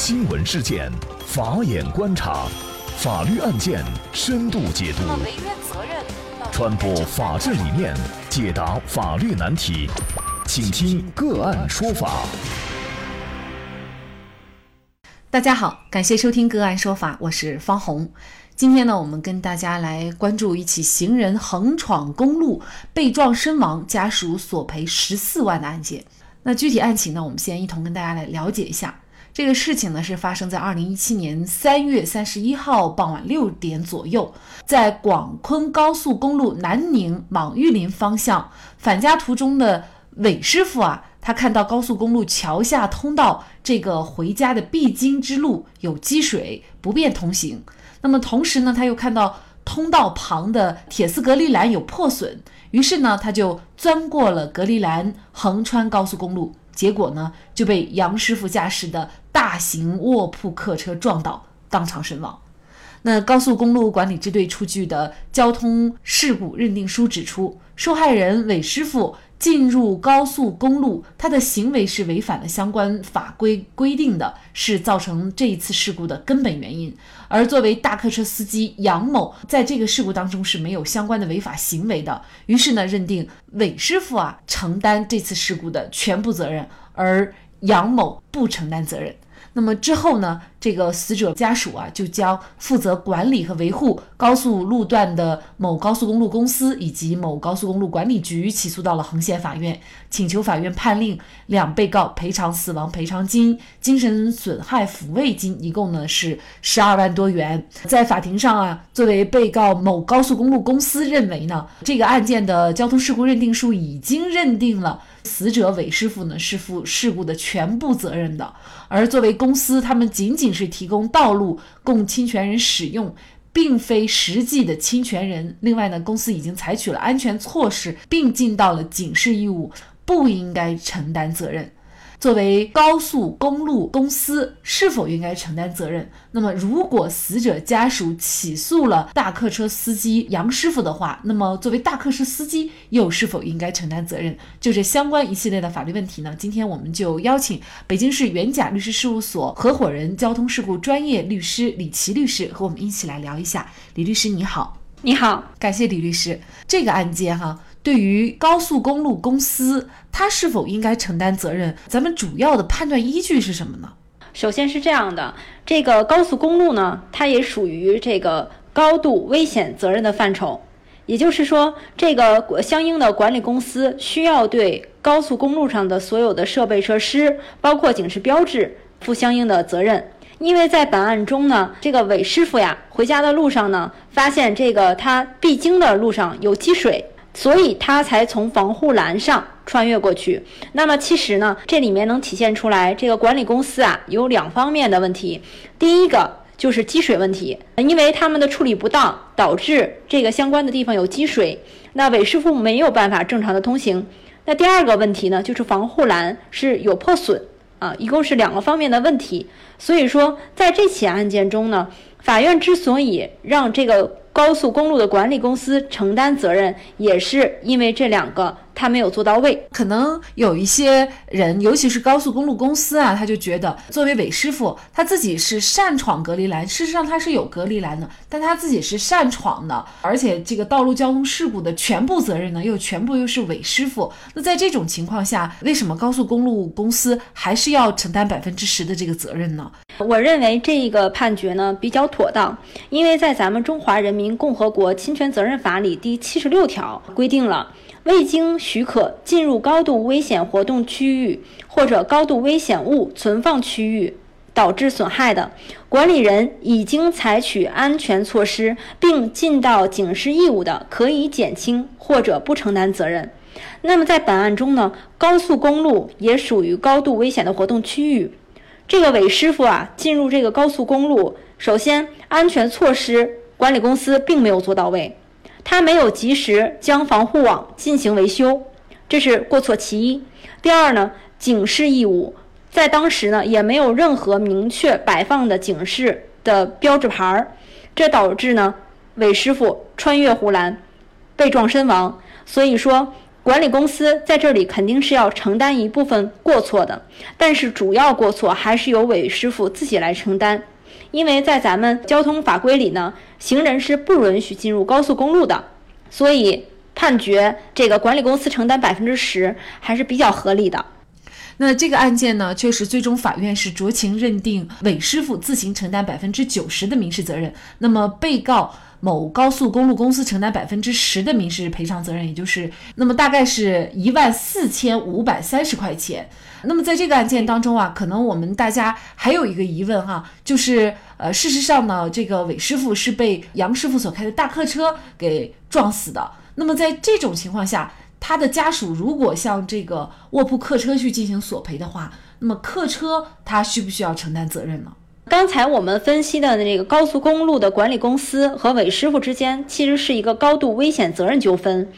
新闻事件，法眼观察，法律案件深度解读，传播法治理念，解答法律难题，请听个案说法。大家好，感谢收听个案说法，我是方红。今天呢，我们跟大家来关注一起行人横闯公路被撞身亡，家属索赔十四万的案件。那具体案情呢，我们先一同跟大家来了解一下。这个事情呢，是发生在二零一七年三月三十一号傍晚六点左右，在广昆高速公路南宁往玉林方向返家途中的韦师傅啊，他看到高速公路桥下通道这个回家的必经之路有积水，不便通行。那么同时呢，他又看到通道旁的铁丝隔离栏有破损，于是呢，他就钻过了隔离栏，横穿高速公路，结果呢，就被杨师傅驾驶的大型卧铺客车撞倒，当场身亡。那高速公路管理支队出具的交通事故认定书指出，受害人韦师傅。进入高速公路，他的行为是违反了相关法规规定的，是造成这一次事故的根本原因。而作为大客车司机杨某，在这个事故当中是没有相关的违法行为的，于是呢，认定韦师傅啊承担这次事故的全部责任，而杨某不承担责任。那么之后呢？这个死者家属啊，就将负责管理和维护高速路段的某高速公路公司以及某高速公路管理局起诉到了横县法院，请求法院判令两被告赔偿死亡赔偿金、精神损害抚慰金，一共呢是十二万多元。在法庭上啊，作为被告某高速公路公司认为呢，这个案件的交通事故认定书已经认定了死者韦师傅呢是负事故的全部责任的，而作为公司，他们仅仅。仅是提供道路供侵权人使用，并非实际的侵权人。另外呢，公司已经采取了安全措施，并尽到了警示义务，不应该承担责任。作为高速公路公司，是否应该承担责任？那么，如果死者家属起诉了大客车司机杨师傅的话，那么作为大客车司机又是否应该承担责任？就这相关一系列的法律问题呢？今天我们就邀请北京市元甲律师事务所合伙人、交通事故专业律师李琦律师和我们一起来聊一下。李律师你好，你好，感谢李律师。这个案件哈。对于高速公路公司，它是否应该承担责任？咱们主要的判断依据是什么呢？首先是这样的，这个高速公路呢，它也属于这个高度危险责任的范畴。也就是说，这个相应的管理公司需要对高速公路上的所有的设备设施，包括警示标志，负相应的责任。因为在本案中呢，这个韦师傅呀，回家的路上呢，发现这个他必经的路上有积水。所以他才从防护栏上穿越过去。那么其实呢，这里面能体现出来，这个管理公司啊有两方面的问题。第一个就是积水问题，因为他们的处理不当，导致这个相关的地方有积水，那韦师傅没有办法正常的通行。那第二个问题呢，就是防护栏是有破损啊，一共是两个方面的问题。所以说，在这起案件中呢，法院之所以让这个。高速公路的管理公司承担责任，也是因为这两个。他没有做到位，可能有一些人，尤其是高速公路公司啊，他就觉得作为韦师傅，他自己是擅闯隔离栏，事实上他是有隔离栏的，但他自己是擅闯的，而且这个道路交通事故的全部责任呢，又全部又是韦师傅。那在这种情况下，为什么高速公路公司还是要承担百分之十的这个责任呢？我认为这个判决呢比较妥当，因为在咱们中华人民共和国侵权责任法里第七十六条规定了。未经许可进入高度危险活动区域或者高度危险物存放区域，导致损害的，管理人已经采取安全措施并尽到警示义务的，可以减轻或者不承担责任。那么在本案中呢，高速公路也属于高度危险的活动区域，这个韦师傅啊进入这个高速公路，首先安全措施管理公司并没有做到位。他没有及时将防护网进行维修，这是过错其一。第二呢，警示义务在当时呢也没有任何明确摆放的警示的标志牌儿，这导致呢韦师傅穿越护栏被撞身亡。所以说，管理公司在这里肯定是要承担一部分过错的，但是主要过错还是由韦师傅自己来承担，因为在咱们交通法规里呢，行人是不允许进入高速公路的，所以判决这个管理公司承担百分之十还是比较合理的。那这个案件呢，确实最终法院是酌情认定韦师傅自行承担百分之九十的民事责任，那么被告。某高速公路公司承担百分之十的民事赔偿责任，也就是那么大概是一万四千五百三十块钱。那么在这个案件当中啊，可能我们大家还有一个疑问哈，就是呃，事实上呢，这个韦师傅是被杨师傅所开的大客车给撞死的。那么在这种情况下，他的家属如果向这个卧铺客车去进行索赔的话，那么客车他需不需要承担责任呢？刚才我们分析的那个高速公路的管理公司和韦师傅之间，其实是一个高度危险责任纠纷。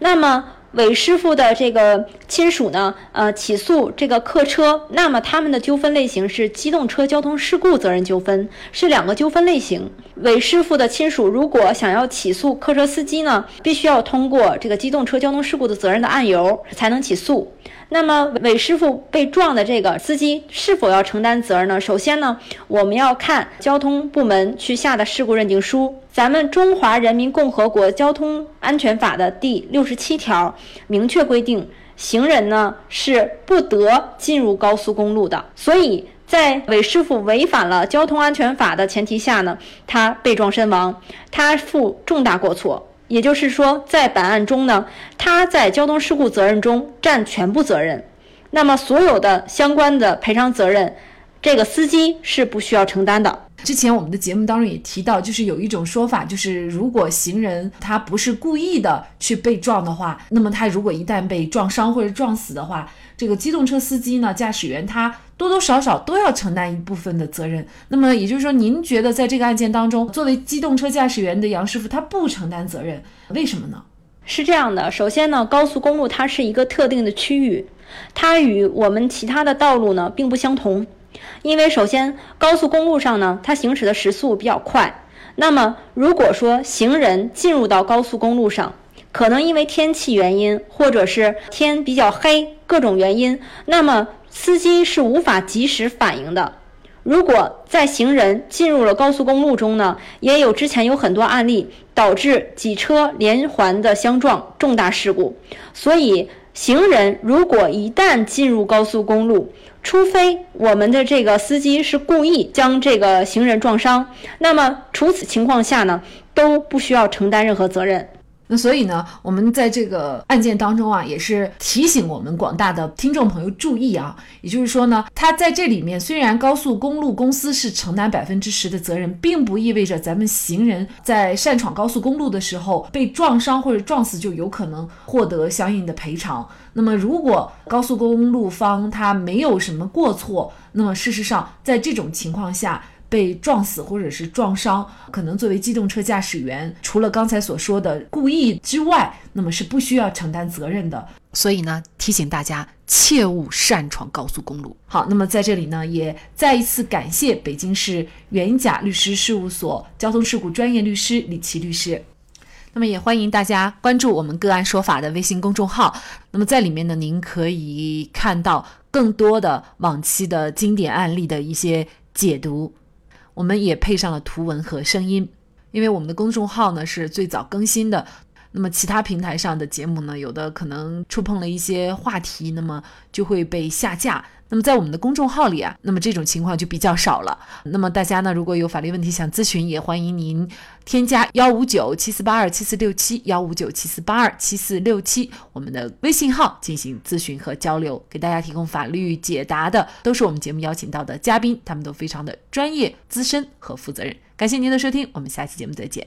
那么韦师傅的这个亲属呢，呃，起诉这个客车，那么他们的纠纷类型是机动车交通事故责任纠纷，是两个纠纷类型。韦师傅的亲属如果想要起诉客车司机呢，必须要通过这个机动车交通事故的责任的案由才能起诉。那么韦师傅被撞的这个司机是否要承担责任呢？首先呢，我们要看交通部门去下的事故认定书。咱们中华人民共和国交通安全法的第六十七条明确规定，行人呢是不得进入高速公路的。所以在韦师傅违反了交通安全法的前提下呢，他被撞身亡，他负重大过错。也就是说，在本案中呢，他在交通事故责任中占全部责任，那么所有的相关的赔偿责任，这个司机是不需要承担的。之前我们的节目当中也提到，就是有一种说法，就是如果行人他不是故意的去被撞的话，那么他如果一旦被撞伤或者撞死的话，这个机动车司机呢，驾驶员他多多少少都要承担一部分的责任。那么也就是说，您觉得在这个案件当中，作为机动车驾驶员的杨师傅他不承担责任，为什么呢？是这样的，首先呢，高速公路它是一个特定的区域，它与我们其他的道路呢并不相同。因为首先，高速公路上呢，它行驶的时速比较快。那么，如果说行人进入到高速公路上，可能因为天气原因，或者是天比较黑，各种原因，那么司机是无法及时反应的。如果在行人进入了高速公路中呢，也有之前有很多案例导致几车连环的相撞，重大事故。所以，行人如果一旦进入高速公路，除非我们的这个司机是故意将这个行人撞伤，那么除此情况下呢，都不需要承担任何责任。那所以呢，我们在这个案件当中啊，也是提醒我们广大的听众朋友注意啊。也就是说呢，他在这里面虽然高速公路公司是承担百分之十的责任，并不意味着咱们行人在擅闯高速公路的时候被撞伤或者撞死就有可能获得相应的赔偿。那么如果高速公路方他没有什么过错，那么事实上在这种情况下。被撞死或者是撞伤，可能作为机动车驾驶员，除了刚才所说的故意之外，那么是不需要承担责任的。所以呢，提醒大家切勿擅闯高速公路。好，那么在这里呢，也再一次感谢北京市元甲律师事务所交通事故专业律师李琦律师。那么也欢迎大家关注我们个案说法的微信公众号。那么在里面呢，您可以看到更多的往期的经典案例的一些解读。我们也配上了图文和声音，因为我们的公众号呢是最早更新的，那么其他平台上的节目呢，有的可能触碰了一些话题，那么就会被下架。那么在我们的公众号里啊，那么这种情况就比较少了。那么大家呢，如果有法律问题想咨询，也欢迎您添加幺五九七四八二七四六七幺五九七四八二七四六七我们的微信号进行咨询和交流，给大家提供法律解答的都是我们节目邀请到的嘉宾，他们都非常的专业、资深和负责任。感谢您的收听，我们下期节目再见。